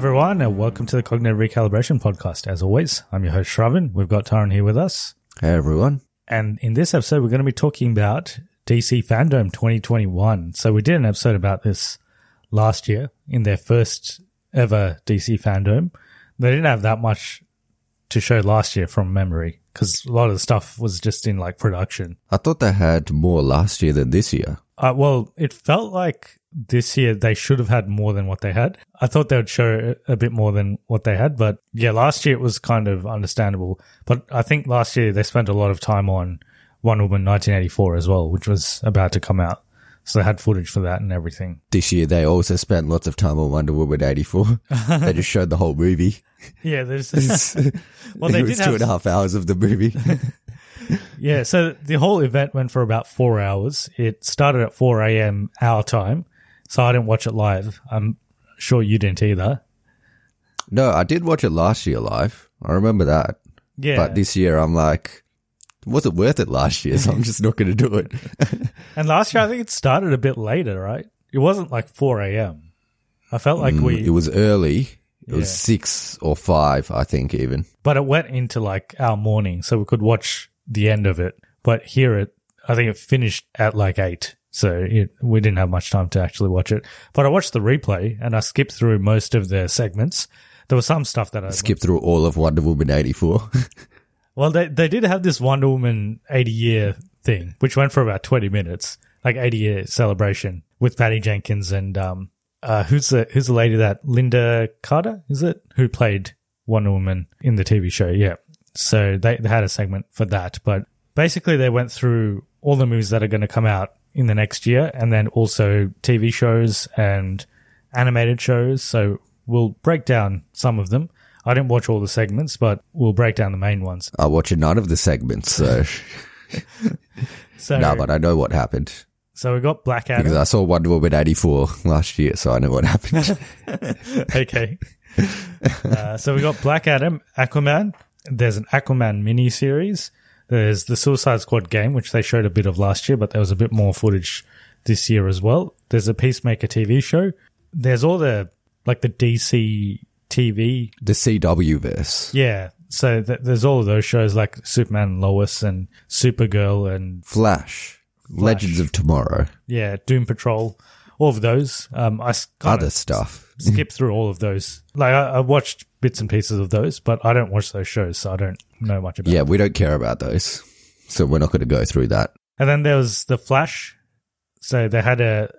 everyone, and welcome to the Cognitive Recalibration Podcast. As always, I'm your host, Shravan. We've got Taran here with us. Hey everyone. And in this episode, we're going to be talking about DC Fandom 2021. So, we did an episode about this last year in their first ever DC Fandom. They didn't have that much to show last year from memory because a lot of the stuff was just in like production. I thought they had more last year than this year. Uh, well, it felt like this year they should have had more than what they had. I thought they would show a bit more than what they had, but yeah, last year it was kind of understandable. But I think last year they spent a lot of time on Wonder Woman 1984 as well, which was about to come out. So they had footage for that and everything. This year they also spent lots of time on Wonder Woman 84. they just showed the whole movie. Yeah, there's. well, they it was did two have... and a half hours of the movie. yeah, so the whole event went for about four hours. It started at 4 a.m. our time so I didn't watch it live. I'm sure you didn't either. No, I did watch it last year live. I remember that. Yeah. But this year I'm like, was it worth it last year? So I'm just not going to do it. and last year I think it started a bit later, right? It wasn't like 4 a.m. I felt like mm, we. It was early. It yeah. was six or five, I think, even. But it went into like our morning, so we could watch the end of it. But here it, I think it finished at like eight. So it, we didn't have much time to actually watch it. But I watched the replay and I skipped through most of the segments. There was some stuff that I skipped through all of Wonder Woman 84. well, they, they did have this Wonder Woman 80 year thing, which went for about 20 minutes, like 80 year celebration with Patty Jenkins and, um, uh, who's the, who's the lady that Lynda Carter, is it? Who played Wonder Woman in the TV show. Yeah. So they, they had a segment for that, but basically they went through all the movies that are going to come out in the next year, and then also TV shows and animated shows. So we'll break down some of them. I didn't watch all the segments, but we'll break down the main ones. I watched none of the segments, so. so no, but I know what happened. So we got Black Adam. Because I saw Wonder Woman 84 last year, so I know what happened. okay. Uh, so we got Black Adam, Aquaman. There's an Aquaman mini series. There's the Suicide Squad game, which they showed a bit of last year, but there was a bit more footage this year as well. There's a Peacemaker TV show. There's all the like the DC TV, the CW verse. Yeah, so th- there's all of those shows like Superman and Lois and Supergirl and Flash, Flash. Legends of Tomorrow. Yeah, Doom Patrol, all of those. Um, I other stuff. Mm-hmm. Skip through all of those. Like I, I watched bits and pieces of those, but I don't watch those shows, so I don't know much about. Yeah, we don't care about those, so we're not going to go through that. And then there was the Flash. So they had a,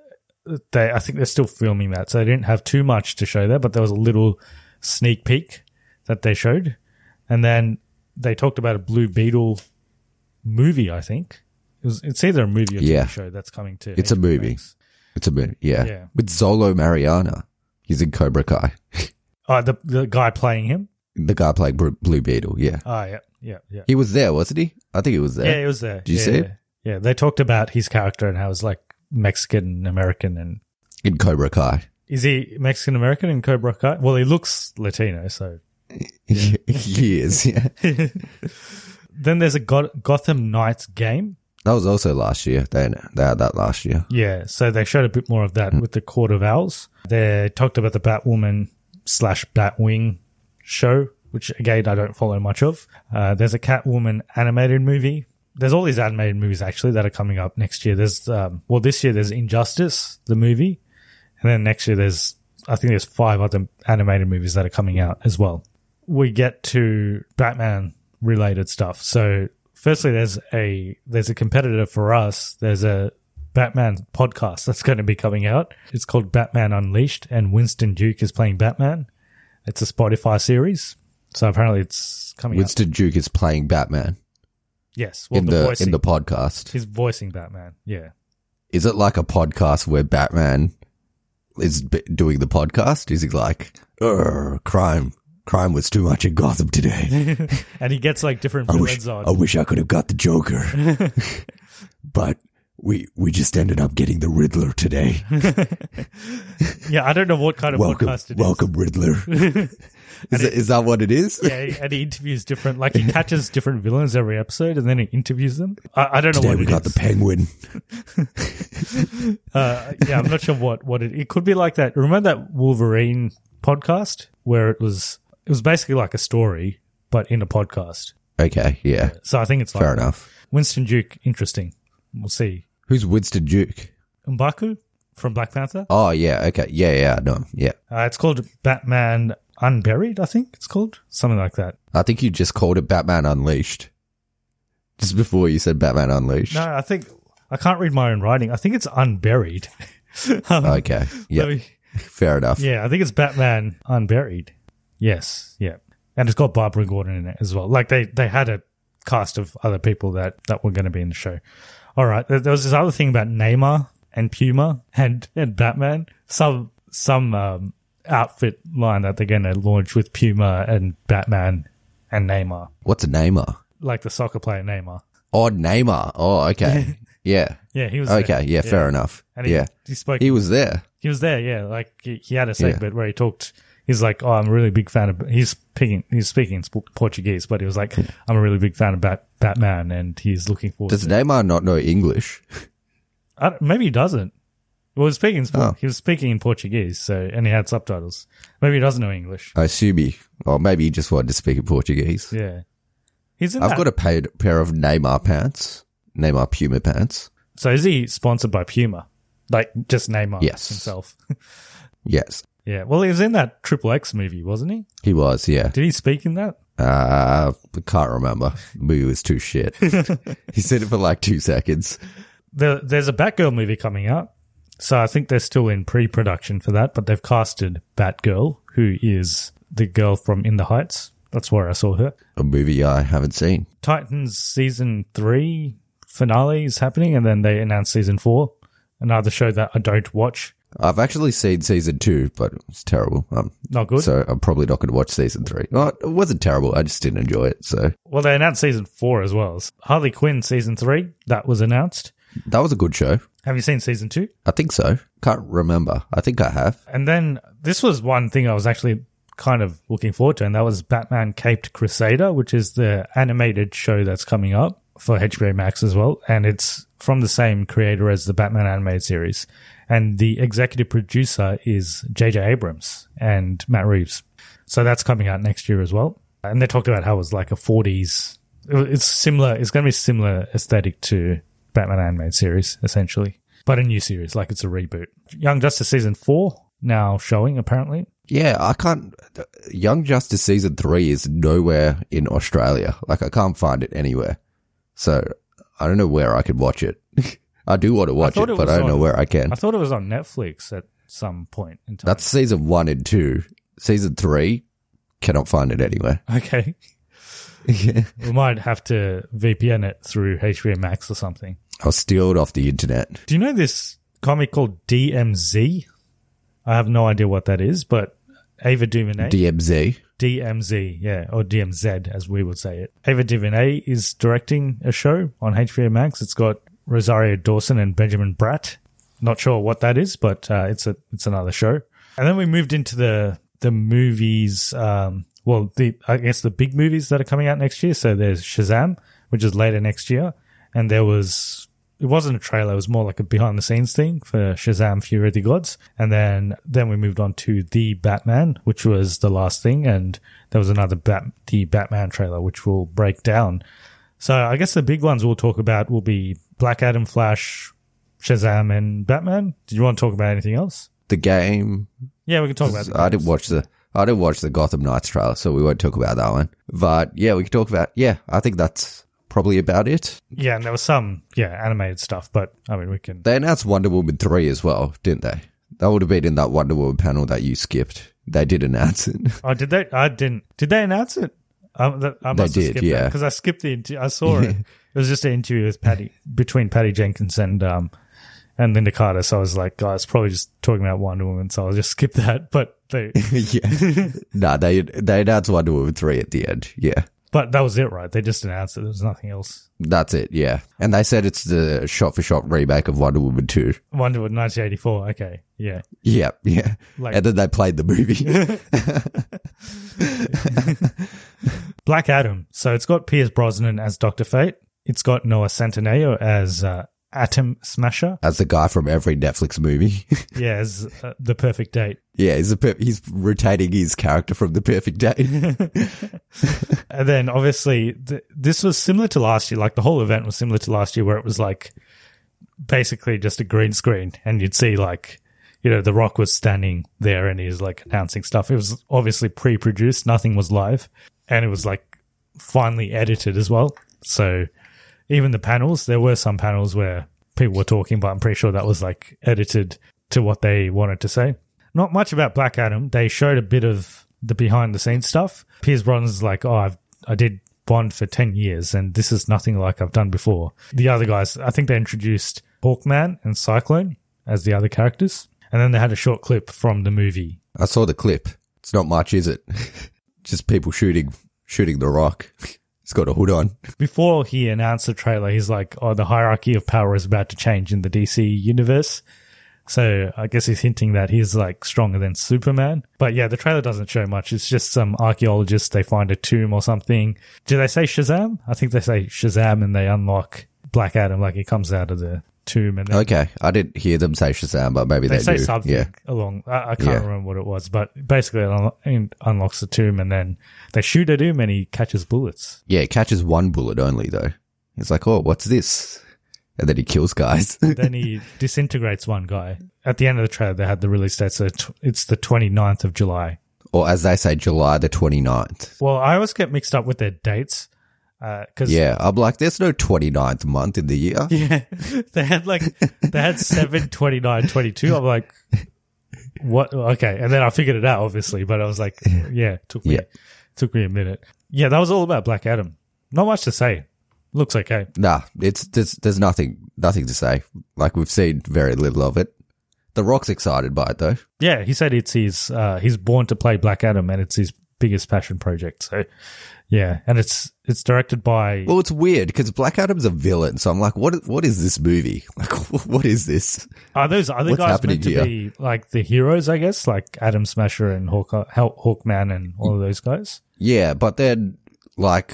they I think they're still filming that, so they didn't have too much to show there, but there was a little sneak peek that they showed, and then they talked about a Blue Beetle movie. I think It was, it's either a movie or Yeah. TV show that's coming to. It's a movie. Max. It's a movie, yeah. Yeah. With Xolo Mariana. He's in Cobra Kai. Oh, the the guy playing him. The guy playing Bru- Blue Beetle, yeah. Oh, yeah, yeah, yeah. He was there, wasn't he? I think he was there. Yeah, it was there. Did you yeah, see yeah. it? Yeah, they talked about his character and how it's like Mexican American and In Cobra Kai. is he Mexican American in Cobra Kai? Well, he looks Latino, so. he is, yeah. Then there's a Go- Gotham Knights game. That was also last year. They, they had that last year. Yeah, so they showed a bit more of that with the Court of Owls. They talked about the Batwoman slash Batwing show, which again I don't follow much of. Uh, there's a Catwoman animated movie. There's all these animated movies actually that are coming up next year. There's um, well this year there's Injustice the movie, and then next year there's I think there's five other animated movies that are coming out as well. We get to Batman related stuff. So firstly, there's a there's a competitor for us. There's a Batman podcast that's going to be coming out. It's called Batman Unleashed, and Winston Duke is playing Batman. It's a Spotify series, so apparently it's coming out. Winston Duke is playing Batman Yes, well, in the, the voicing, in the podcast. he's voicing Batman. Yeah, Is it like a podcast where Batman is doing the podcast? Is he like, crime, crime was too much in Gotham today. and he gets like different I wish, on. I wish I could have got the Joker, but we we just ended up getting the Riddler today. yeah, I don't know what kind of welcome, podcast it is. welcome, Riddler. is, that, is that what it is? Yeah, and he interviews different, like he catches different villains every episode, and then he interviews them. I, I don't know Today what we it got is. the Penguin. Uh, yeah, I'm not sure what what it. It could be like that. Remember that Wolverine podcast where it was it was basically like a story, but in a podcast. Okay, yeah, So I think it's like fair enough. Winston Duke, interesting. We'll see. Who's Winston Duke? M'Baku from Black Panther. Oh yeah, okay, yeah, yeah, no, yeah. Uh, it's called Batman Unburied. I think it's called something like that. I think you just called it Batman Unleashed. Just before you said Batman Unleashed. No, I think I can't read my own writing. I think it's Unburied. Um, Okay, yeah, me- fair enough. Yeah, I think it's Batman Unburied. Yes, yeah, and it's got Barbara Gordon in it as well. Like they they had a cast of other people that that were going to be in the show. All right, there, there was this other thing about Neymar and Puma and and Batman. Some some um, outfit line that they're going to launch with Puma and Batman and Neymar, What's a Neymar? like the soccer player Neymar. Oh, Neymar. Oh, okay. yeah. Yeah, he was Okay. there. Yeah, fair enough. And he, yeah. he spoke. He was there. He was there, yeah. Like he, he had a segment where he talked. He's like, "Oh, I'm a really big fan of." He's speaking. He's speaking in Portuguese, but he was like, hmm. "I'm a really big fan of Bat- Batman," and he's looking forward. Does to Neymar not know English? I maybe he doesn't. Well, he was speaking. Sp- Oh. He was speaking in Portuguese, so and he had subtitles. Maybe he doesn't know English. I assume he, or maybe he just wanted to speak in Portuguese. Yeah, he's in I've that. got a paid pair of Neymar pants, Neymar Puma pants. so is he sponsored by Puma? Like just Neymar Yes. himself. Yes, yeah. Well, he was in that Triple X movie, wasn't he? he was. Yeah. Did he speak in that? Uh, I can't remember. The movie was too shit. he said it for like two seconds. There, there's a Batgirl movie coming out. So I think they're still in pre-production for that, but they've casted Batgirl, who is the girl from In the Heights. That's where I saw her. A movie I haven't seen. Titans season three finale is happening, and then they announced season four. Another show that I don't watch. I've actually seen season two, but it's terrible. Um, Not good. so I'm probably not going to watch season three. No, it wasn't terrible. I just didn't enjoy it. So well, they announced season four as well. Harley Quinn season three that was announced. that was a good show. Have you seen season two? I think so. Can't remember. I think I have. And then this was one thing I was actually kind of looking forward to, and that was Batman Caped Crusader, which is the animated show that's coming up for HBO Max as well. And it's from the same creator as the Batman animated series. And the executive producer is JJ Abrams and Matt Reeves. So that's coming out next year as well. And they talked about how it was like a 40s. It's similar, it's going to be similar aesthetic to Batman animated series, essentially, but a new series, like it's a reboot. Young Justice season four now showing apparently. Yeah, I can't. Young Justice season three is nowhere in Australia. Like I can't find it anywhere. So I don't know where I could watch it. I do want to watch it, it but I don't know where I can. I thought it was on Netflix at some point in time. That's season one and two. Season three, cannot find it anywhere. okay. We might have to VPN it through HBO Max or something. I will steal it off the internet. Do you know this comic called DMZ? I have no idea what that is, but Ava DuVernay. DMZ. DMZ, yeah, or DMZ as we would say it. Ava DuVernay is directing a show on HBO Max. It's got Rosario Dawson and Benjamin Bratt. Not sure what that is, but uh, it's a it's another show. And then we moved into the the movies. Um, well, the I guess the big movies that are coming out next year. So there's Shazam, which is later next year, and there was it wasn't a trailer; it was more like a behind the scenes thing for Shazam: Fury of the Gods. And then then we moved on to the Batman, which was the last thing, and there was another Bat the Batman trailer, which we'll break down. So I guess the big ones we'll talk about will be Black Adam, Flash, Shazam, and Batman. Did you want to talk about anything else? The game. Yeah, we can talk about. the I didn't watch the. I didn't watch the Gotham Knights trailer, so we won't talk about that one. But yeah, we can talk about. Yeah, I think that's probably about it. Yeah, and there was some yeah animated stuff, but I mean we can. They announced Wonder Woman three as well, didn't they? That would have been in that Wonder Woman panel that you skipped. They did announce it. Oh, did they? I didn't. Did they announce it? That, I They must have did, skipped yeah. Because I skipped the. I saw it. It was just an interview with Patty between Patty Jenkins and um and Lynda Carter. So I was like, guys, probably just talking about Wonder Woman. So I'll just skip that. But they, yeah. nah, they they announced Wonder Woman three at the end. Yeah. but that was it, right? They just announced it. There was nothing else. That's it, yeah. And they said it's the shot for shot remake of Wonder Woman 2. Wonder Woman 1984. Okay, yeah. Yeah, yeah. Like- and then they played the movie. Black Adam. So it's got Pierce Brosnan as Doctor Fate. It's got Noah Centineo as uh, Atom Smasher. As the guy from every Netflix movie. Yeah, as uh, the perfect date. yeah, he's, a per- he's retaining his character from The Perfect date. And then obviously th- this was similar to last year. Like the whole event was similar to last year, where it was like basically just a green screen, and you'd see like you know The Rock was standing there and he was like announcing stuff. It was obviously pre-produced, nothing was live, and it was like finally edited as well. So even the panels, there were some panels where people were talking, but I'm pretty sure that was like edited to what they wanted to say. Not much about Black Adam. They showed a bit of the behind the scenes stuff. Pierce Brosnan's like, oh, I've, I did Bond for 10 years and this is nothing like I've done before. The other guys, I think they introduced Hawkman and Cyclone as the other characters. And then they had a short clip from the movie. I saw the clip. It's not much, is it? Just people shooting, shooting the rock. He's got a hood on. Before he announced the trailer, he's like, oh, the hierarchy of power is about to change in the DC universe. So I guess he's hinting that he's like stronger than Superman. But yeah, the trailer doesn't show much. It's just some archaeologists, they find a tomb or something. Do they say Shazam? I think they say Shazam and they unlock Black Adam, like he comes out of the tomb and then Okay, I didn't hear them say Shazam, but maybe they, they, say do. something Yeah, along. I, I can't Yeah. remember what it was, but basically it unlo- it unlocks the tomb and then they shoot at him and he catches bullets. yeah. Catches one bullet only though. He's like, oh, what's this? And then he kills guys. then he disintegrates one guy. At the end of the trailer, they had the release date, so it's the 29th of July. or as they say, July the 29th. Well, I always get mixed up with their dates because Yeah, I'm like, there's no 29th month in the year. yeah, they had like they had 7, 29, 22. I'm like, what? Okay, and then I figured it out, obviously, but I was like, yeah, took me Yeah. took me a minute. Yeah, that was all about Black Adam. Not much to say. Looks okay. Nah, it's there's there's nothing nothing to say. Like we've seen very little of it. The Rock's excited by it though. Yeah, he said it's his. Uh, he's born to play Black Adam, and it's his biggest passion project. So, yeah, and it's it's directed by. Well, it's weird because Black Adam's a villain, so I'm like, what what is this movie? Like, what is this? Are those other What's guys meant to here? be like the heroes? I guess like Atom Smasher and Hawk, Hawkman and all of those guys. Yeah, but then like,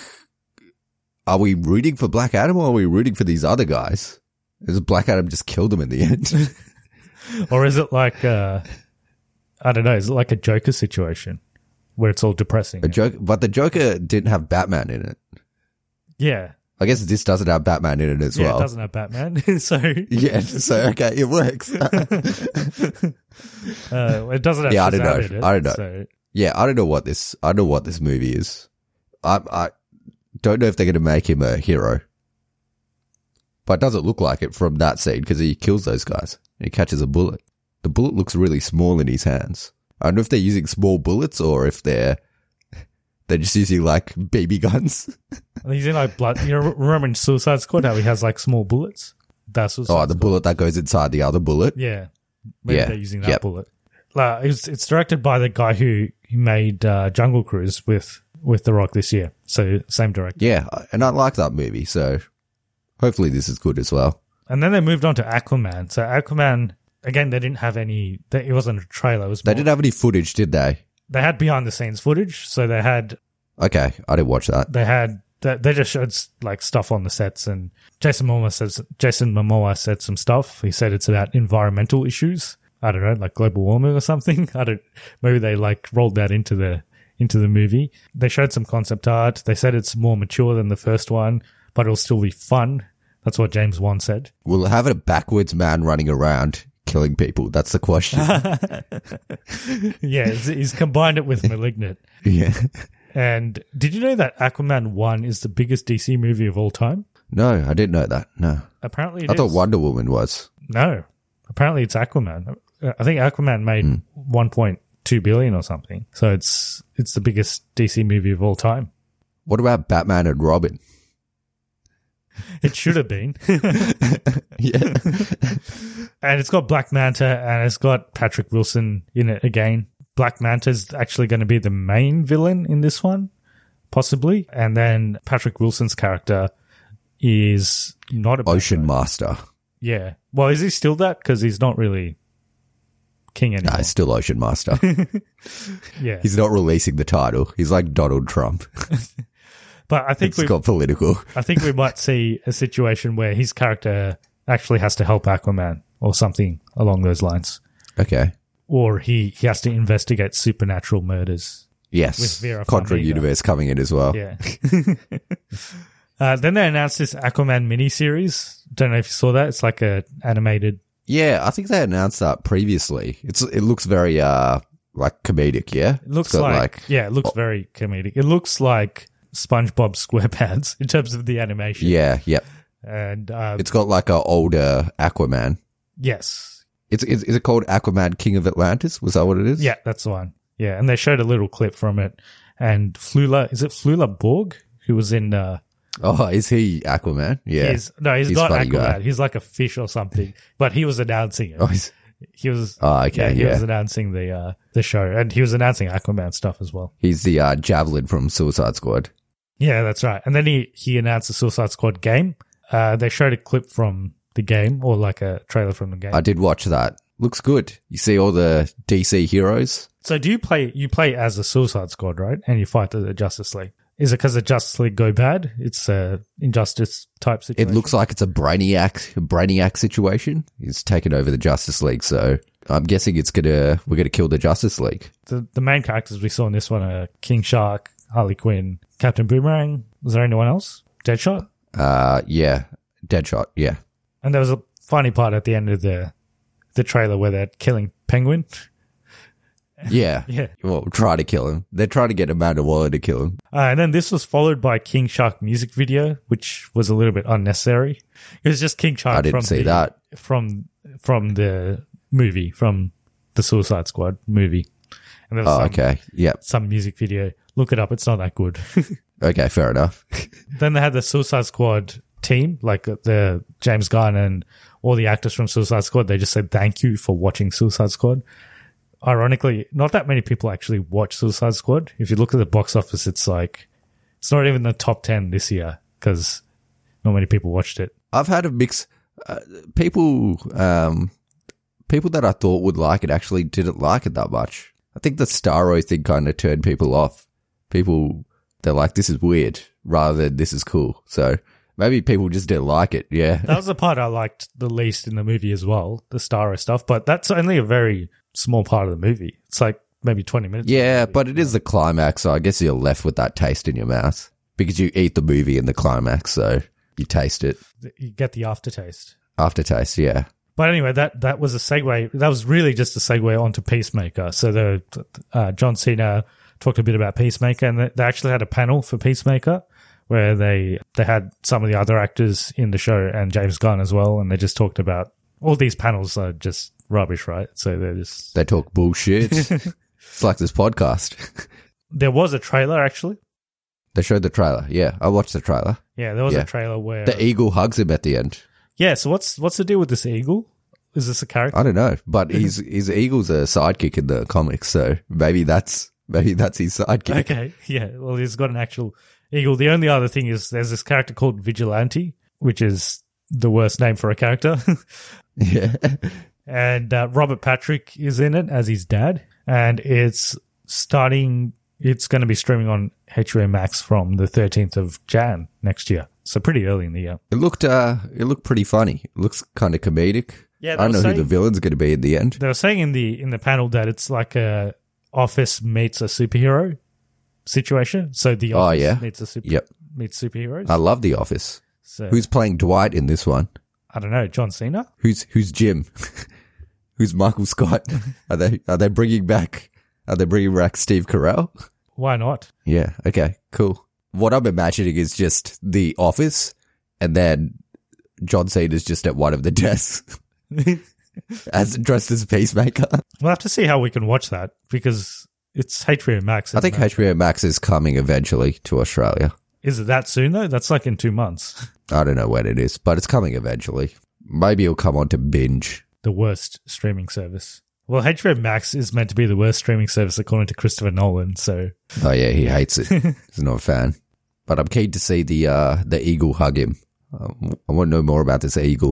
are we rooting for Black Adam or are we rooting for these other guys? Is Black Adam just killed them in the end? or is it like uh I don't know, is it like a Joker situation where it's all depressing? a joke, but the Joker didn't have Batman in it. yeah. I guess this doesn't have Batman in it as Yeah, well. it doesn't have Batman. so Yeah, so okay, it works. uh, it doesn't have Yeah, I don't know. it, I don't know. So yeah, I don't know what this. I don't know what this movie is. I I don't know if they're going to make him a hero, but it doesn't look like it from that scene because he kills those guys. He catches a bullet. The bullet looks really small in his hands. I don't know if they're using small bullets or if they're they're just using like baby guns. he's in like blood you know, remember in Suicide Squad how he has like small bullets? That's what Oh, the bullet that goes inside the other bullet. Yeah. Maybe Yeah. they're using that Yep. bullet. Uh, it's, it's directed by the guy who, who made uh, Jungle Cruise with, with The Rock this year. So, same director. Yeah, and I like that movie, so hopefully this is good as well. And then they moved on to Aquaman. So, Aquaman, again, they didn't have any, they, it wasn't a trailer. It was They more, didn't have any footage, did they? they had behind the scenes footage. So, they had Okay, I didn't watch that. they had they, they just showed like stuff on the sets and Jason Momoa says Jason Momoa said some stuff. He said it's about environmental issues. I don't know, like global warming or something. I don't maybe they like rolled that into the into the movie. They showed some concept art. They said it's more mature than the first one, but it'll still be fun. That's what James Wan said. We'll have a backwards man running around killing people. That's the question. Yeah, he's, combined it with Malignant. yeah. And did you know that Aquaman 1 is the biggest DC movie of all time? No, I didn't know that. No. Apparently I thought. Wonder Woman was. No, apparently it's Aquaman. I think Aquaman made hmm. 1.2 billion or something. So it's it's the biggest DC movie of all time. What about Batman and Robin? It should have been. Yeah. and it's got Black Manta and it's got Patrick Wilson in it again. Black Manta's actually going to be the main villain in this one, possibly. And then Patrick Wilson's character is not a Ocean guy. Master. Yeah. Well, is he still that? Because he's not really king anymore. he's still Ocean Master. yeah. he's not releasing the title. He's like Donald Trump. but I think It's we got political. I think we might see a situation where his character actually has to help Aquaman or something along those lines. Okay. Or he, he has to investigate supernatural murders. Yes. With Vera Contra Farmiga. Universe coming in as well. Yeah. uh, then they announced this Aquaman miniseries. Don't know if you saw that. It's like a animated. Yeah, I think they announced that previously. It's it looks very uh like comedic, yeah. It looks It's like, yeah, it looks very comedic. It looks like SpongeBob SquarePants in terms of the animation. yeah, yep. And uh, It's got like a older Aquaman. yes, It's, is, is it called Aquaman King of Atlantis? Was that what it is? Yeah, that's the one. Yeah, and they showed a little clip from it. And Flula, is it Flula Borg who was in? Uh, Oh, is he Aquaman? Yeah. he's, no, he's, He's not Aquaman. guy. He's like a fish or something. But he was announcing it. oh, He was. oh, okay, Yeah, he yeah. was announcing the uh, the show, and he was announcing Aquaman stuff as well. He's the uh, Javelin from Suicide Squad. Yeah, that's right. And then he he announced the Suicide Squad game. Uh, they showed a clip from the game, or like a trailer from the game. I did watch that. Looks good. You see all the DC heroes. so, do you play? You play as the Suicide Squad, right? And you fight the Justice League. Is it because the Justice League go bad? It's a injustice type situation. It looks like it's a Brainiac Brainiac situation. He's taken over the Justice League, so I'm guessing it's gonna we're gonna kill the Justice League. the the main characters we saw in this one are King Shark, Harley Quinn, Captain Boomerang. Was there anyone else? Deadshot. Uh, yeah, Deadshot. Yeah, And there was a funny part at the end of the the trailer where they're killing Penguin. yeah, Yeah. Well, try to kill him. They're trying to get Amanda Waller to kill him. Uh, and then this was followed by King Shark music video, which was a little bit unnecessary. It was just King Shark. I didn't from see the, that. from from the movie from the Suicide Squad movie. And there was Oh, some, okay. Yep. some music video. Look it up. It's not that good. Okay, fair enough. then they had the Suicide Squad team, like the James Gunn and all the actors from Suicide Squad. They just said thank you for watching Suicide Squad. Ironically, not that many people actually watch Suicide Squad. If you look at the box office, it's like it's not even the top ten this year because not many people watched it. I've had a mix. Uh, people, um, people that I thought would like it actually didn't like it that much. I think the Starro thing kind of turned people off. People, they're like, this is weird rather than this is cool. So maybe people just didn't like it. Yeah. That was the part I liked the least in the movie as well, the Starro stuff. But that's only a very small part of the movie. It's like maybe twenty minutes. Yeah, but it is the climax, so I guess you're left with that taste in your mouth because you eat the movie in the climax, so you taste it. you get the aftertaste. Aftertaste, yeah. But anyway, that that was a segue. That was really just a segue onto Peacemaker. So the uh, John Cena talked a bit about Peacemaker, and they actually had a panel for Peacemaker where they they had some of the other actors in the show and James Gunn as well, and they just talked about all these panels are just rubbish, right? So they're just They talk bullshit. it's like this podcast. there was a trailer actually. they showed the trailer. Yeah, I watched the trailer. Yeah, there was Yeah. a trailer where The eagle hugs him at the end. Yeah. So what's what's the deal with this eagle? Is this a character? I don't know, but he's his eagle's a sidekick in the comics, so maybe that's maybe that's his sidekick. Okay. Yeah. Well, he's got an actual eagle. The only other thing is there's this character called Vigilante, which is the worst name for a character. Yeah, and uh, Robert Patrick is in it as his dad, and it's starting. It's going to be streaming on HBO Max from the 13th of Jan next year. So pretty early in the year. it looked uh, it looked pretty funny. It looks kind of comedic. Yeah, I don't know they who the villain's going to be in the end. They were saying in the in the panel that it's like a Office meets a superhero situation. So the Oh, yeah? meets a super Yep. meets superheroes. I love The Office. so Who's playing Dwight in this one? I don't know, John Cena. Who's who's Jim? who's Michael Scott? Are they are they bringing back? Are they bringing back Steve Carell? Why not? Yeah. Okay. Cool. What I'm imagining is just The Office, and then John Cena's just at one of the desks, as dressed as Peacemaker. We'll have to see how we can watch that because it's HBO Max. I think it? HBO Max is coming eventually to Australia. is it that soon though? That's like in two months. I don't know when it is, but it's coming eventually. Maybe it'll come on to binge. The worst streaming service. Well, HBO Max is meant to be the worst streaming service according to Christopher Nolan. So Oh yeah, he hates it. He's not a fan. But I'm keen to see the uh, the eagle hug him. Um, I want to know more about this eagle.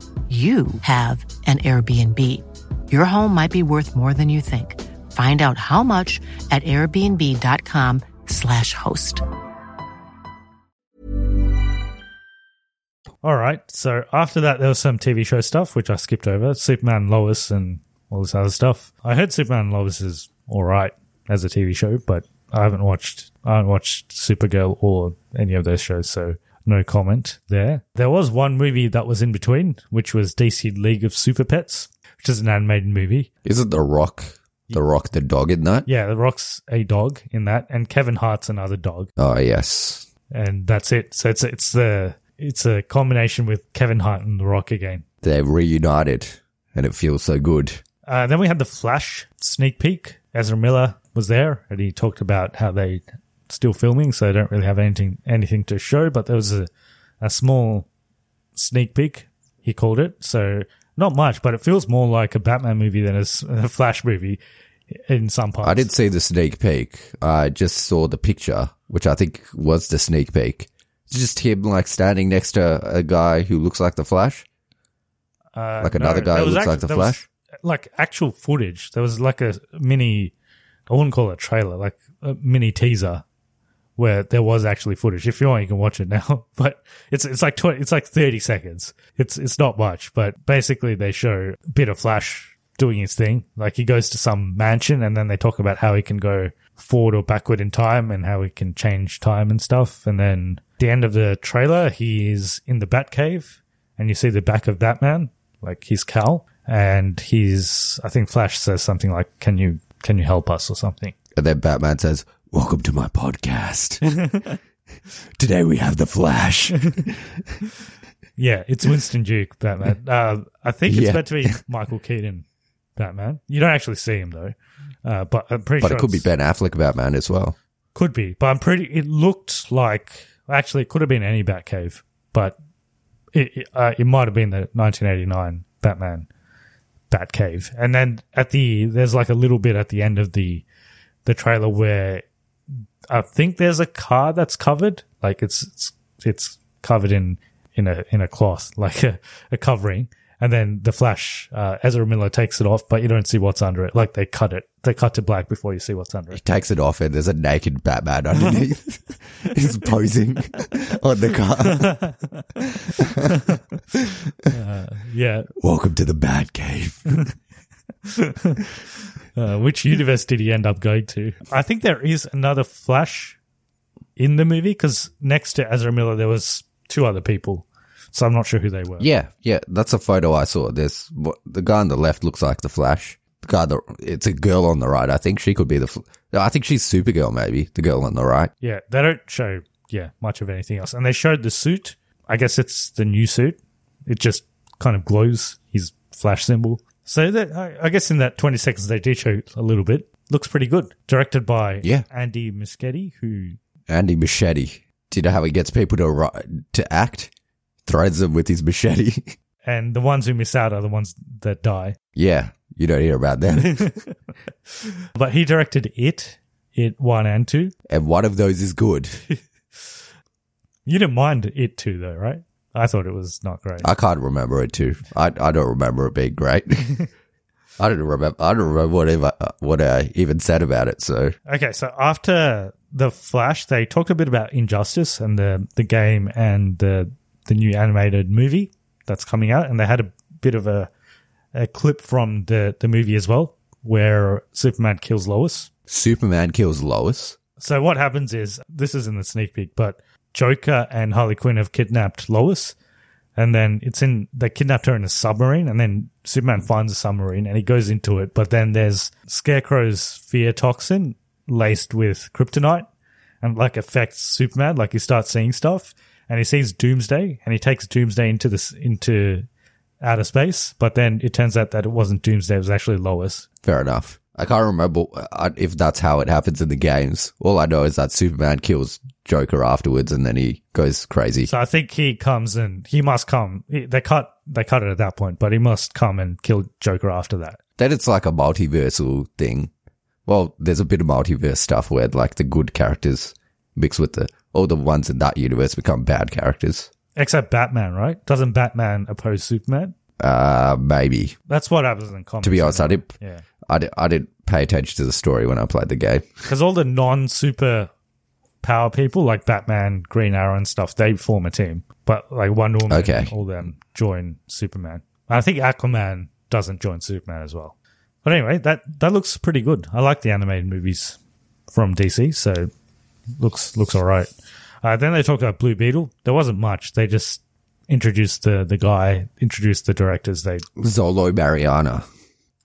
you have an Airbnb. Your home might be worth more than you think. Find out how much at airbnb.com/slash host. All right. So after that, there was some TV show stuff, which I skipped over. Superman Lois and all this other stuff. I heard Superman Lois is all right as a TV show, but I haven't watched, I haven't watched Supergirl or any of those shows. So no comment there. There was one movie that was in between, which was DC League of Super Pets, which is an animated movie. Is it the Rock the Rock the dog in that? Yeah, The Rock's a dog in that, and Kevin Hart's another dog. Oh yes. and that's it. So it's it's the it's a combination with Kevin Hart and The Rock again. They're reunited, and it feels so good. Uh, then we had the Flash sneak peek. Ezra Miller was there, and he talked about how they still filming, so I don't really have anything anything to show. But there was a a small sneak peek. He called it so not much, but it feels more like a Batman movie than a Flash movie in some parts. I didn't see the sneak peek. I just saw the picture, which I think was the sneak peek. It's just him like standing next to a guy who looks like the Flash. Uh, Like another guy who looks like the Flash? like actual footage. There was like a mini, I wouldn't call it a trailer, like a mini teaser where there was actually footage. If you want, you can watch it now. But it's it's like 20, it's like thirty seconds. It's it's not much, but basically they show a bit of Flash doing his thing. Like he goes to some mansion, and then they talk about how he can go forward or backward in time, and how he can change time and stuff. And then the end of the trailer, he is in the Batcave, and you see the back of Batman, like his cowl, and he's I think Flash says something like, "Can you can you help us?" or something. And then Batman says, Welcome to my podcast. Today we have the Flash. Yeah, it's Winston Duke Batman. Uh, I think it's Yeah. meant to be Michael Keaton Batman. You don't actually see him though, uh, but I'm pretty but sure it could be it's- Ben Affleck Batman as well. Could be, but I'm pretty. It looked like actually it could have been any Batcave, but it it, uh, it might have been the 1989 Batman Batcave. And then at the there's like a little bit at the end of the the trailer where I think there's a car that's covered, like it's it's, it's covered in in a in a cloth, like a, a covering. And then the Flash, uh, Ezra Miller takes it off, but you don't see what's under it. Like they cut it, they cut to black before you see what's under it. He takes it off and there's a naked Batman underneath. He's posing on the car. Yeah, Welcome to the Batcave. Uh, which universe did he end up going to? I think there is another Flash in the movie because next to Ezra Miller, there was two other people. So I'm not sure who they were. Yeah, yeah, that's a photo I saw. There's the guy on the left looks like the Flash. The guy, the, it's a girl on the right. I think she could be the. I think she's Supergirl, maybe the girl on the right. Yeah, they don't show yeah much of anything else, and they showed the suit. I guess it's the new suit. It just kind of glows his Flash symbol. So that I, guess in that 20 seconds they did show a little bit. Looks pretty good. Directed by Yeah. Andy Muschietti, who Andy Machete. Do you know how he gets people to to act? Threads them with his machete. and the ones who miss out are the ones that die. yeah, you don't hear about them. But he directed it, it one and two. and one of those is good. You didn't mind it too, though, right? I thought it was not great. I can't remember it too. I I don't remember it being great. I don't remember. I don't remember whatever uh, what I even said about it. So Okay, so after the Flash, they talked a bit about Injustice and the the game and the the new animated movie that's coming out, and they had a bit of a a clip from the the movie as well, where Superman kills Lois. Superman kills Lois. So what happens is this is in the sneak peek, but Joker and Harley Quinn have kidnapped Lois, and then it's in they kidnapped her in a submarine, and then Superman finds a submarine and he goes into it, but then there's Scarecrow's fear toxin laced with kryptonite, and like affects Superman, like he starts seeing stuff, and he sees Doomsday, and he takes Doomsday into this into outer space, but then it turns out that it wasn't Doomsday, it was actually Lois. Fair enough. I can't remember if that's how it happens in the games. All I know is that Superman kills Joker afterwards, and then he goes crazy. So I think he comes and he must come. They cut they cut it at that point, but he must come and kill Joker after that. then it's like a multiversal thing. Well, there's a bit of multiverse stuff where like the good characters mix with the all the ones in that universe become bad characters. Except Batman, right? Doesn't Batman oppose Superman? Uh, maybe. That's what happens in comics. To be honest, I didn't. Yeah, I, did, I didn't pay attention to the story when I played the game. because all the non-super power people like Batman, Green Arrow, and stuff, they form a team. But like Wonder Woman, Okay. all them join Superman. I think Aquaman doesn't join Superman as well. But anyway, that that looks pretty good. I like the animated movies from DC, so looks looks all right. Uh, then they talked about Blue Beetle. There wasn't much. They just introduced the the guy, introduced the directors. They Xolo Mariana.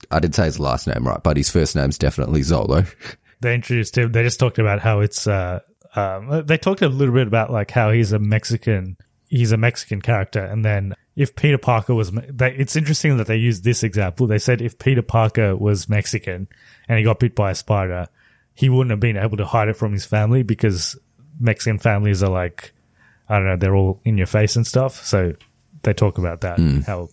I didn't say his last name right, but his first name's definitely Xolo. they introduced him. They just talked about how it's. Uh, um, they talked a little bit about like how he's a Mexican. He's a Mexican character, and then if Peter Parker was, they, it's interesting that they used this example. They said if Peter Parker was Mexican and he got bit by a spider, he wouldn't have been able to hide it from his family because Mexican families are like, I don't know, they're all in your face and stuff. So they talk about that. How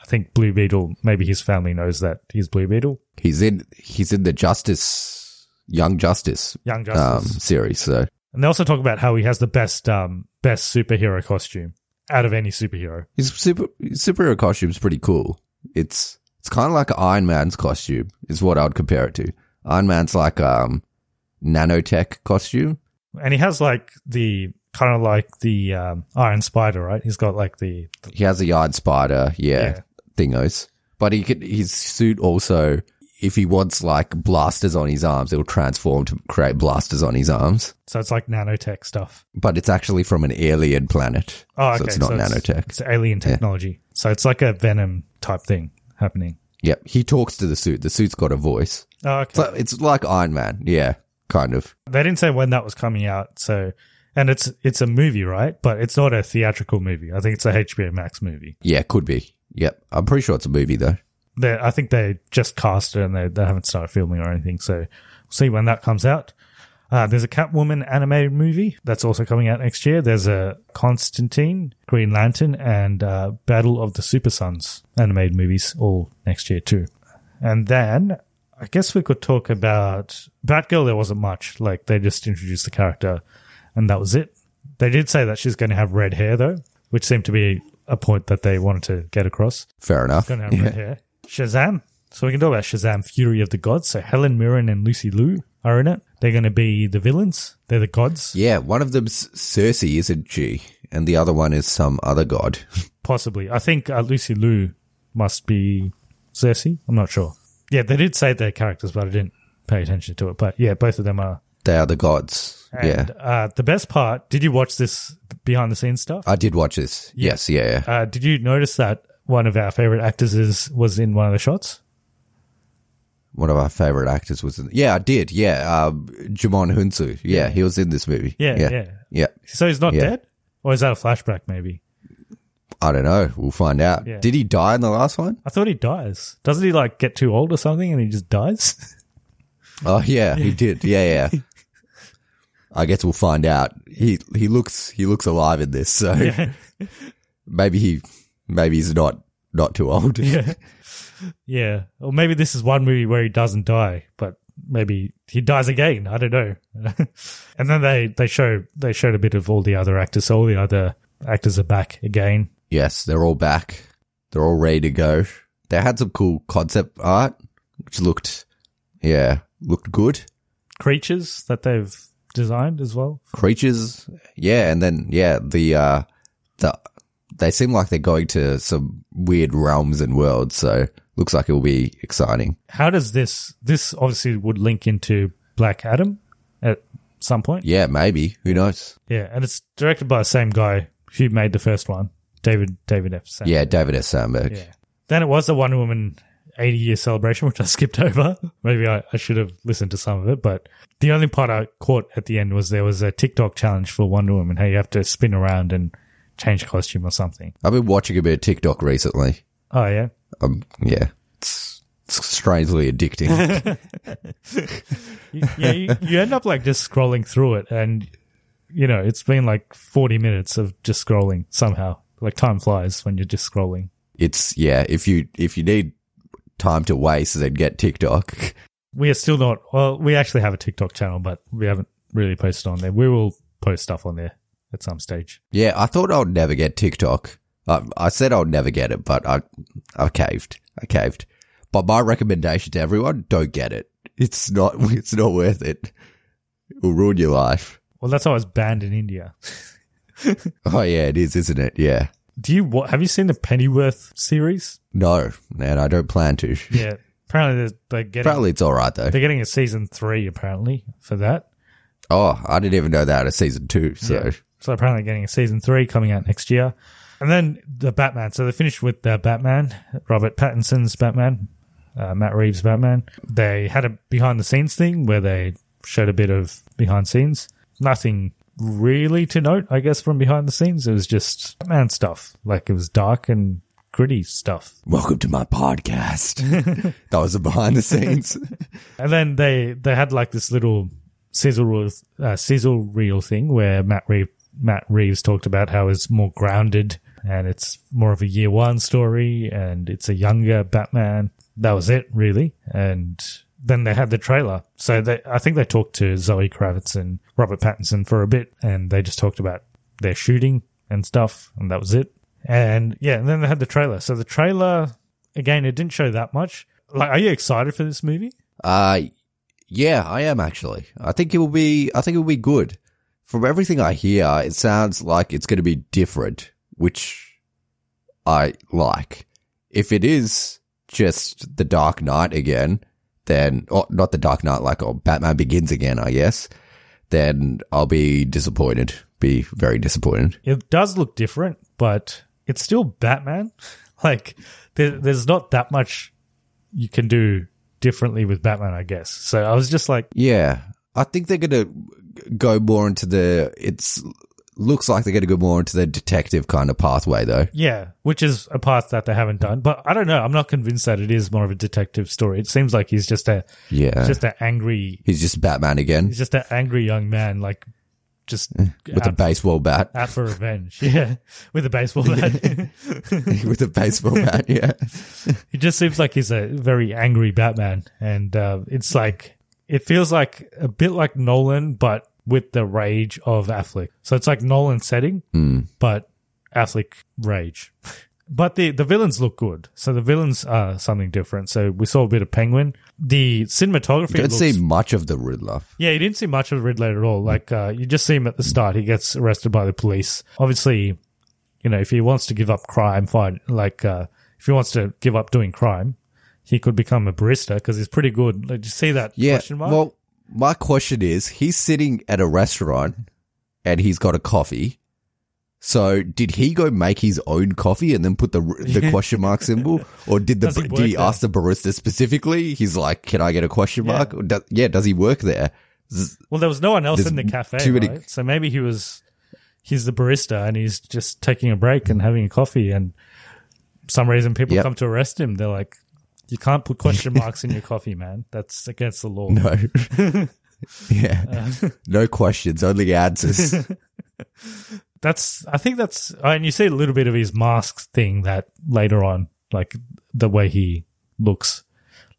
I think Blue Beetle, maybe his family knows that he's Blue Beetle. He's in he's in the Justice Young Justice Young um, Justice. series. So And they also talk about how he has the best um best superhero costume out of any superhero. his super his superhero costume's pretty cool. It's it's kind of like Iron Man's costume, is what I would compare it to. Iron Man's like um nanotech costume. And he has like the kind of like the um, Iron Spider, right? He's got like the He has a Iron Spider, yeah, Yeah. thingos. But he could, his suit also, if he wants like blasters on his arms, it'll transform to create blasters on his arms. so it's like nanotech stuff. But it's actually from an alien planet. Oh, okay. So it's not nanotech. It's alien technology. So it's like a Venom type thing happening. Yep. He talks to the suit. The suit's got a voice. Oh, okay. So it's like Iron Man. Yeah, kind of. They didn't say when that was coming out, so and it's it's a movie, right? But it's not a theatrical movie. I think it's a HBO Max movie. Yeah, could be. Yep. I'm pretty sure it's a movie though. They, I think they just cast it and they, they haven't started filming or anything. So we'll see when that comes out. Uh, there's a Catwoman animated movie that's also coming out next year. There's a Constantine, Green Lantern, and uh, Battle of the Super Sons animated movies all next year too. And then I guess we could talk about Batgirl. There wasn't much. Like they just introduced the character, and that was it. They did say that she's going to have red hair though, which seemed to be a point that they wanted to get across. Fair enough. Going to have Yeah. red hair. Shazam. So we can talk about Shazam: Fury of the Gods. So Helen Mirren and Lucy Liu are in it. They're going to be the villains. They're the gods, Yeah, one of them's Circe, isn't she? And the other one is some other god. possibly. I think uh, Lucy Liu must be Circe. I'm not sure. Yeah, they did say their characters, but I didn't pay attention to it. But yeah, both of them are. They are the gods. And, yeah. Uh, the best part. Did you watch this behind the scenes stuff? I did watch this. Yes, yeah. yeah. Uh, did you notice that one of our favorite actors is was in one of the shots? One of our favorite actors was in. Yeah, I did. Yeah, um, Djimon Hounsou. Yeah, he was in this movie. Yeah, yeah, yeah. yeah. So he's not Yeah. dead, or is that a flashback? Maybe. I don't know. We'll find out. Yeah. Did he die in the last one? I thought he dies. Doesn't he like get too old or something and he just dies? Oh yeah, he did. Yeah, yeah. I guess we'll find out. He he looks he looks alive in this, so maybe he maybe he's not not too old. yeah. Yeah. Or maybe this is one movie where he doesn't die, but maybe he dies again. I don't know. and then they, they show they showed a bit of all the other actors. So all the other actors are back again. Yes, they're all back. They're all ready to go. They had some cool concept art, which looked, yeah, looked good. Creatures that they've designed as well. Creatures, yeah, and then yeah, the uh, the they seem like they're going to some weird realms and worlds. So looks like it will be exciting. How does this this obviously would link into Black Adam at some point? Yeah, maybe. Who knows? Yeah, and it's directed by the same guy who made the first one, David David F. Sandberg. Yeah, David S. Sandberg. Yeah. Then it was the Wonder Woman 80 year celebration, which I skipped over. Maybe I, I should have listened to some of it, but the only part I caught at the end was there was a TikTok challenge for Wonder Woman. How you have to spin around and change costume or something. I've been watching a bit of TikTok recently. Oh, yeah. Um, yeah, it's, it's strangely addicting. You, yeah, you, you end up like just scrolling through it and, you know, it's been like 40 minutes of just scrolling somehow. Like time flies when you're just scrolling. it's yeah. If you if you need time to waste, then get TikTok. We are still not, well, we actually have a TikTok channel, but we haven't really posted on there. We will post stuff on there at some stage. Yeah, I thought I would never get TikTok. I, I said I would never get it, but I I caved. I caved. But my recommendation to everyone: don't get it. It's not. It's not worth it. It will ruin your life. Well, that's why it's banned in India. Oh yeah, it is, isn't it? Yeah. Do you have you seen the Pennyworth series? No, and I don't plan to. Yeah, apparently they're, they're getting Apparently, it's all right though. they're getting a season three apparently for that. Oh, I didn't even know that a season two. So Yeah. So apparently getting a season three coming out next year, and then the Batman. So they finished with the Batman, Robert Pattinson's Batman, uh, Matt Reeves' Batman. They had a behind the scenes thing where they showed a bit of behind scenes. Nothing really to note, I guess, from behind the scenes. It was just Batman stuff. Like it was dark and gritty stuff. welcome to my podcast. that was the behind the scenes. And then they they had like this little sizzle reel, uh, sizzle reel thing where Matt Reeves, Matt Reeves talked about how it's more grounded and it's more of a year one story and it's a younger Batman. That was it really. And then they had the trailer. So they, I think they talked to Zoe Kravitz and Robert Pattinson for a bit and they just talked about their shooting and stuff and that was it. And yeah, and then they had the trailer. So the trailer, again, it didn't show that much. Like, are you excited for this movie? Uh yeah, I am actually. I think it will be. I think it will be good. from everything I hear, it sounds like it's going to be different, which I like. If it is just the Dark Knight again, then, or oh, not the Dark Knight, like, or Batman Begins again, I guess, then I'll be disappointed. Be very disappointed. It does look different, but it's still Batman. Like there, there's not that much you can do differently with Batman, I guess. So I was just like, Yeah. I think they're going to go more into the, it's, looks like they're going to go more into the detective kind of pathway though. yeah, which is a path that they haven't done. But I don't know. I'm not convinced that it is more of a detective story. It seems like he's just a Yeah. just an angry, He's just Batman again he's just an angry young man, like just with a baseball bat. out for revenge. Yeah, with a baseball bat. with a baseball bat, yeah. He just seems like he's a very angry Batman, and uh, it's like it feels like a bit like Nolan, but with the rage of Affleck. So it's like Nolan setting, but Affleck rage. But the the villains look good. So the villains are something different. So we saw a bit of Penguin. The cinematography Don't looks, see much of the Riddler. yeah, you didn't see much of the Riddler at all. Like, uh, you just see him at the start. He gets arrested by the police. Obviously, you know, if he wants to give up crime, fine. Like, uh, if he wants to give up doing crime, he could become a barista because he's pretty good. Like, did you see that Yeah. question mark? Well, my question is, he's sitting at a restaurant and he's got a coffee. So did he go make his own coffee and then put the the question mark symbol, or did the Does he did he there? ask the barista specifically? He's like, "Can I get a question Yeah. mark?" Does, yeah, does he work there? Well, there was no one else there's in the cafe, too many- right? So maybe he was, he's the barista and he's just taking a break and having a coffee. And some reason people Yep. come to arrest him. They're like, you can't put question marks in your coffee, man. That's against the law. No. yeah. Uh. no questions, only answers. that's I think that's and you see a little bit of his mask thing that later on, like the way he looks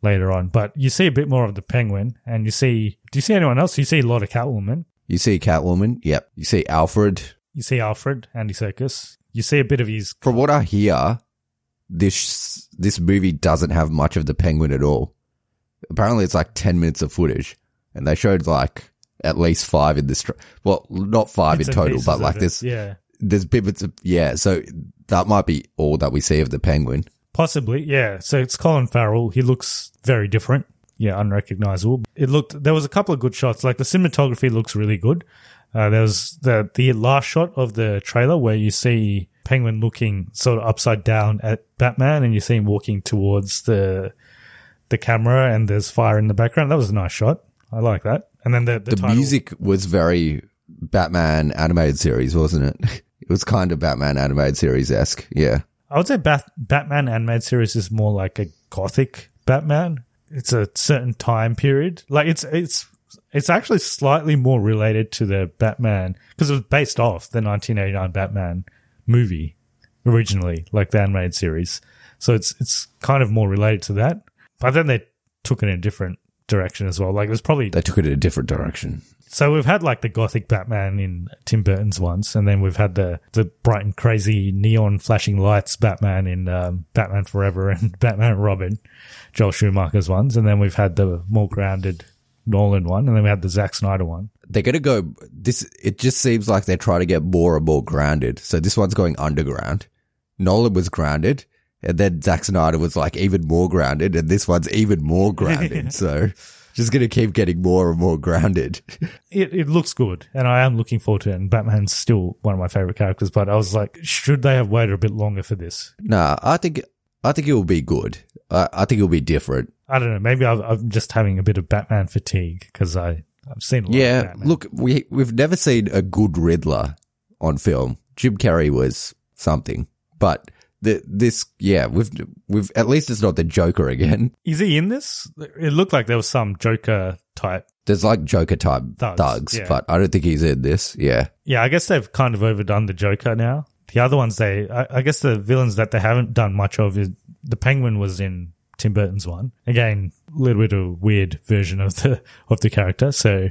later on. But you see a bit more of the penguin and you see do you see anyone else? You see a lot of Catwoman. you see Catwoman. Yep. You see Alfred. You see Alfred, Andy Serkis. You see a bit of his From what I hear, this this movie doesn't have much of the penguin at all. Apparently, it's like ten minutes of footage, and they showed like at least five in this. Tra- well, not five bits in total, but like this. Yeah. There's bits of yeah. So that might be all that we see of the penguin. Possibly, yeah. So it's Colin Farrell. He looks very different. Yeah, unrecognizable. It looked. There was a couple of good shots. Like the cinematography looks really good. Uh, there was the the last shot of the trailer where you see Penguin looking sort of upside down at Batman, and you see him walking towards the the camera, and there's fire in the background. That was a nice shot. I like that. And then the the, The title- music was very Batman animated series, wasn't it? It was kind of Batman animated series esque. Yeah. I would say Bat- Batman animated series is more like a gothic Batman. It's a certain time period. Like it's it's it's actually slightly more related to the Batman because it was based off the 1989 Batman movie originally, like the animated series. So it's it's kind of more related to that. But then they took it in a different direction as well. Like it was probably They took it in a different direction. so we've had like the gothic Batman in Tim Burton's ones, and then we've had the the bright and crazy neon flashing lights Batman in um, Batman Forever and Batman and Robin, Joel Schumacher's ones, and then we've had the more grounded Nolan one, and then we had the Zack Snyder one. They're going to go this. It just seems like they're trying to get more and more grounded. So this one's going underground. Nolan was grounded. And then Zack Snyder was like even more grounded, and this one's even more grounded. so just gonna keep getting more and more grounded. It it looks good, and I am looking forward to it. And Batman's still one of my favorite characters, but I was like, should they have waited a bit longer for this? nah, I think I think it will be good. I, I think it will be different. I don't know. Maybe I've, I'm just having a bit of Batman fatigue because I I've seen a lot of Yeah, look, we we've never seen a good Riddler on film. Jim Carrey was something, but the this yeah we've we've at least it's not the Joker again. Is he in this? It looked like there was some Joker type. There's like Joker type Thugs, thugs, yeah. but I don't think he's in this. Yeah, Yeah, I guess they've kind of overdone the Joker now. The other ones, they, I, I guess the villains that they haven't done much of is the Penguin was in Tim Burton's one. Again, a little bit of a weird version of the of the character. So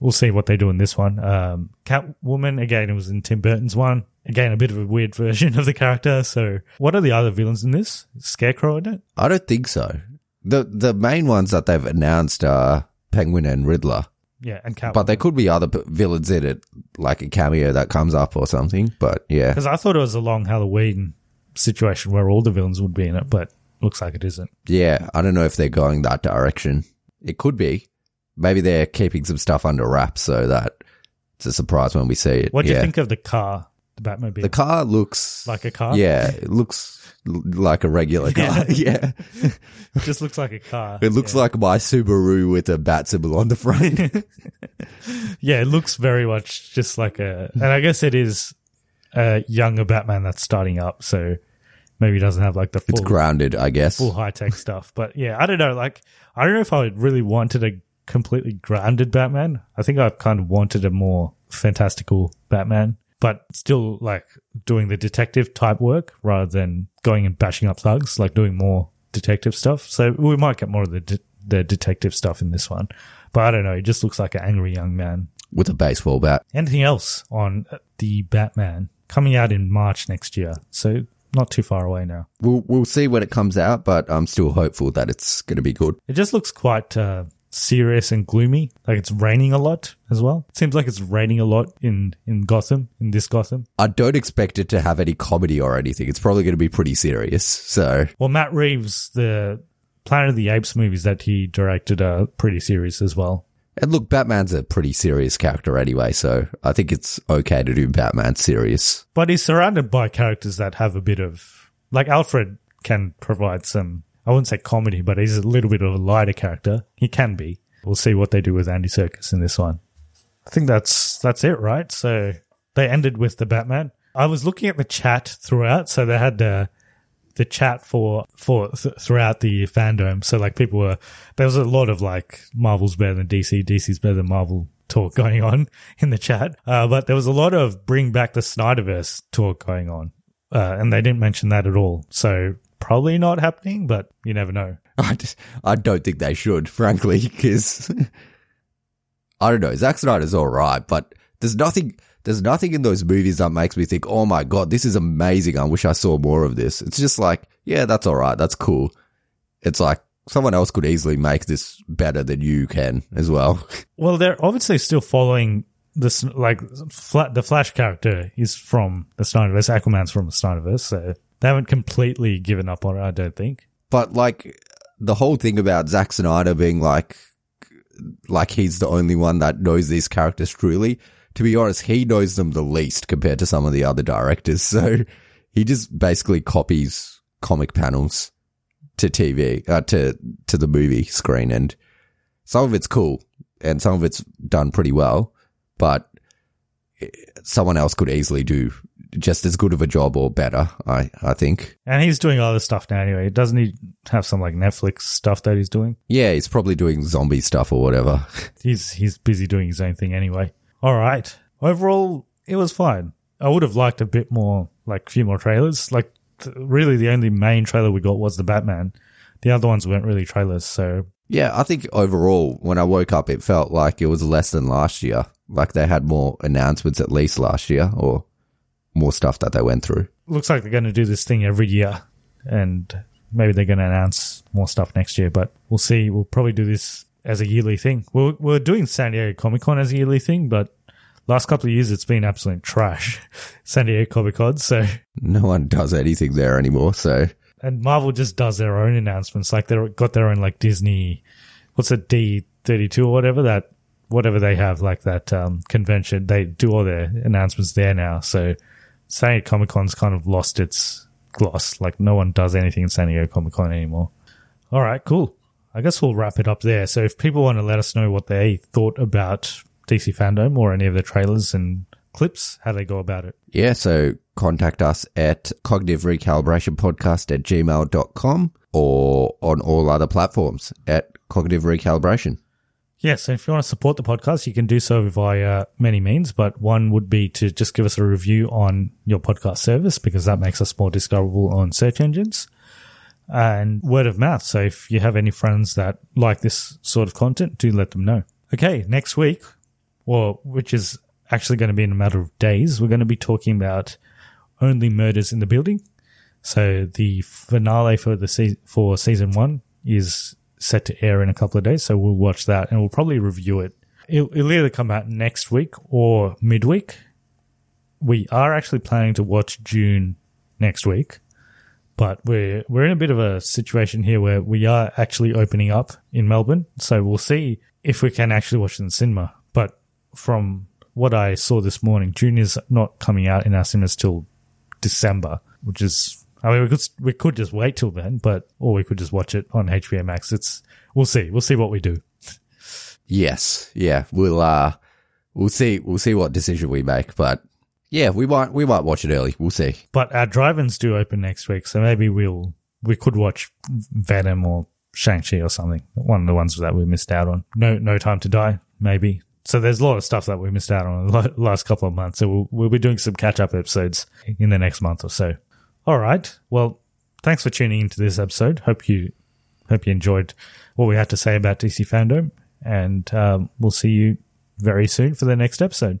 we'll see what they do in this one. Um, Catwoman, again, it was in Tim Burton's one. Again, a bit of a weird version of the character. So what are the other villains in this? Scarecrow in it? I don't think so. the The main ones that they've announced are Penguin and Riddler. Yeah, and Catwoman. But there could be other villains in it, like a cameo that comes up or something. But yeah, Because I thought it was a long Halloween situation where all the villains would be in it, but looks like it isn't. yeah, I don't know if they're going that direction. It could be. Maybe they're keeping some stuff under wraps so that it's a surprise when we see it. What do yeah. you think of the car, the Batmobile? The car looks Like a car? Yeah, it looks l- like a regular car. Yeah, It just looks like a car. it looks yeah. like my Subaru with a bat symbol on the front. Yeah, it looks very much just like a. And I guess it is a younger Batman that's starting up, so maybe he doesn't have like the it's grounded, I guess. full high tech stuff. But yeah, I don't know. Like, I don't know if I really wanted a completely grounded Batman. I think I've kind of wanted a more fantastical Batman, but still like doing the detective type work rather than going and bashing up thugs, like doing more detective stuff. So we might get more of the de- the detective stuff in this one. But I don't know. It just looks like an angry young man. with a baseball bat. Anything else on uh, the Batman coming out in March next year? So not too far away now. We'll we'll see when it comes out, but I'm still hopeful that it's going to be good. It just looks quite uh, serious and gloomy. Like it's raining a lot as well. It seems like it's raining a lot in in Gotham, in this Gotham. I don't expect it to have any comedy or anything. It's probably going to be pretty serious. So Well, Matt Reeves, the Planet of the Apes movies that he directed are pretty serious as well. And look, Batman's a pretty serious character anyway, so I think it's okay to do Batman serious. But he's surrounded by characters that have a bit of like Alfred can provide some I wouldn't say comedy, but he's a little bit of a lighter character. He can be. We'll see what they do with Andy Serkis in this one. I think that's that's it, right? So they ended with the Batman. I was looking at the chat throughout, so they had uh, the chat for for th- throughout the fandom. So like people were there was a lot of like Marvel's better than DC, DC's better than Marvel talk going on in the chat. Uh, but there was a lot of bring back the Snyderverse talk going on, uh, and they didn't mention that at all. So probably not happening, but you never know. I just, I don't think they should, frankly, because I don't know. Zack Snyder's all right, but there's nothing, there's nothing in those movies that makes me think, oh my god, this is amazing. I wish I saw more of this. It's just like, yeah, that's all right. That's cool. It's like someone else could easily make this better than you can as well. Well, they're obviously still following this. Like, Fla- the Flash character is from the Snyderverse. Aquaman's from the Snyderverse, so they haven't completely given up on it. I don't think. But like the whole thing about Zack Snyder being like, like he's the only one that knows these characters truly. To be honest, he knows them the least compared to some of the other directors. So he just basically copies comic panels to TV, uh, to, to the movie screen. And some of it's cool and some of it's done pretty well, but someone else could easily do just as good of a job or better. I, I think. And he's doing other stuff now anyway. Doesn't he have some like Netflix stuff that he's doing? Yeah, he's probably doing zombie stuff or whatever. He's he's busy doing his own thing anyway. All right. Overall, it was fine. I would have liked a bit more, like a few more trailers. Like th- really, the only main trailer we got was the Batman. The other ones weren't really trailers. So Yeah, I think overall, when I woke up, it felt like it was less than last year. Like they had more announcements at least last year or more stuff that they went through. looks like they're going to do this thing every year, and maybe they're going to announce more stuff next year. But we'll see. We'll probably do this as a yearly thing. We're we're doing San Diego Comic Con as a yearly thing, but last couple of years it's been absolute trash. San Diego Comic Con. So No one does anything there anymore. So and Marvel just does their own announcements. Like they've got their own like Disney, what's it D thirty two or whatever that whatever they have like that um, convention. They do all their announcements there now. So San Diego Comic Con's kind of lost its gloss. Like no one does anything in San Diego Comic Con anymore. All right, cool. I guess we'll wrap it up there. So if people want to let us know what they thought about DC fandom or any of the trailers and clips, how they go about it. yeah, so contact us at cognitive recalibration podcast at gmail.com or on all other platforms at cognitive recalibration. Yes, and if you want to support the podcast, you can do so via many means, but one would be to just give us a review on your podcast service because that makes us more discoverable on search engines and word of mouth. So if you have any friends that like this sort of content, do let them know. Okay, next week, or which is actually going to be in a matter of days, we're going to be talking about only murders in the building. So the finale for the se- for season one is set to air in a couple of days. So we'll watch that and we'll probably review it It'll, it'll either come out next week or midweek. We are actually planning to watch Dune next week, but we're we're in a bit of a situation here where we are actually opening up in Melbourne, so we'll see if we can actually watch it in cinema. But from what I saw this morning, Dune is not coming out in our cinemas till December, which is I mean we could we could just wait till then, but or we could just watch it on HBO Max. It's we'll see. We'll see what we do. Yes, yeah, we'll uh, we'll see, we'll see what decision we make, but yeah, we might, we might watch it early. We'll see. But our drive-ins do open next week, so maybe we'll we could watch Venom or Shang Chi or something. One of the ones that we missed out on. No, No Time to Die, maybe. So there's a lot of stuff that we missed out on the last couple of months. So we'll we'll be doing some catch-up episodes in the next month or so. All right. Well, thanks for tuning into this episode. Hope you hope you enjoyed what we had to say about DC fandom, and um, we'll see you very soon for the next episode.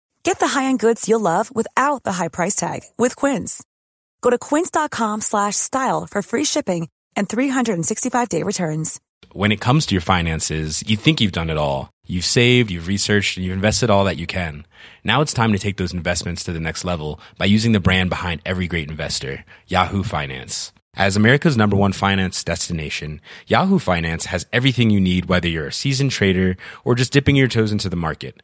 Get the high-end goods you'll love without the high price tag with Quince. Go to quince.com slash style for free shipping and 365-day returns. When it comes to your finances, you think you've done it all. You've saved, you've researched, and you've invested all that you can. Now it's time to take those investments to the next level by using the brand behind every great investor, Yahoo Finance. As America's number one finance destination, Yahoo Finance has everything you need whether you're a seasoned trader or just dipping your toes into the market.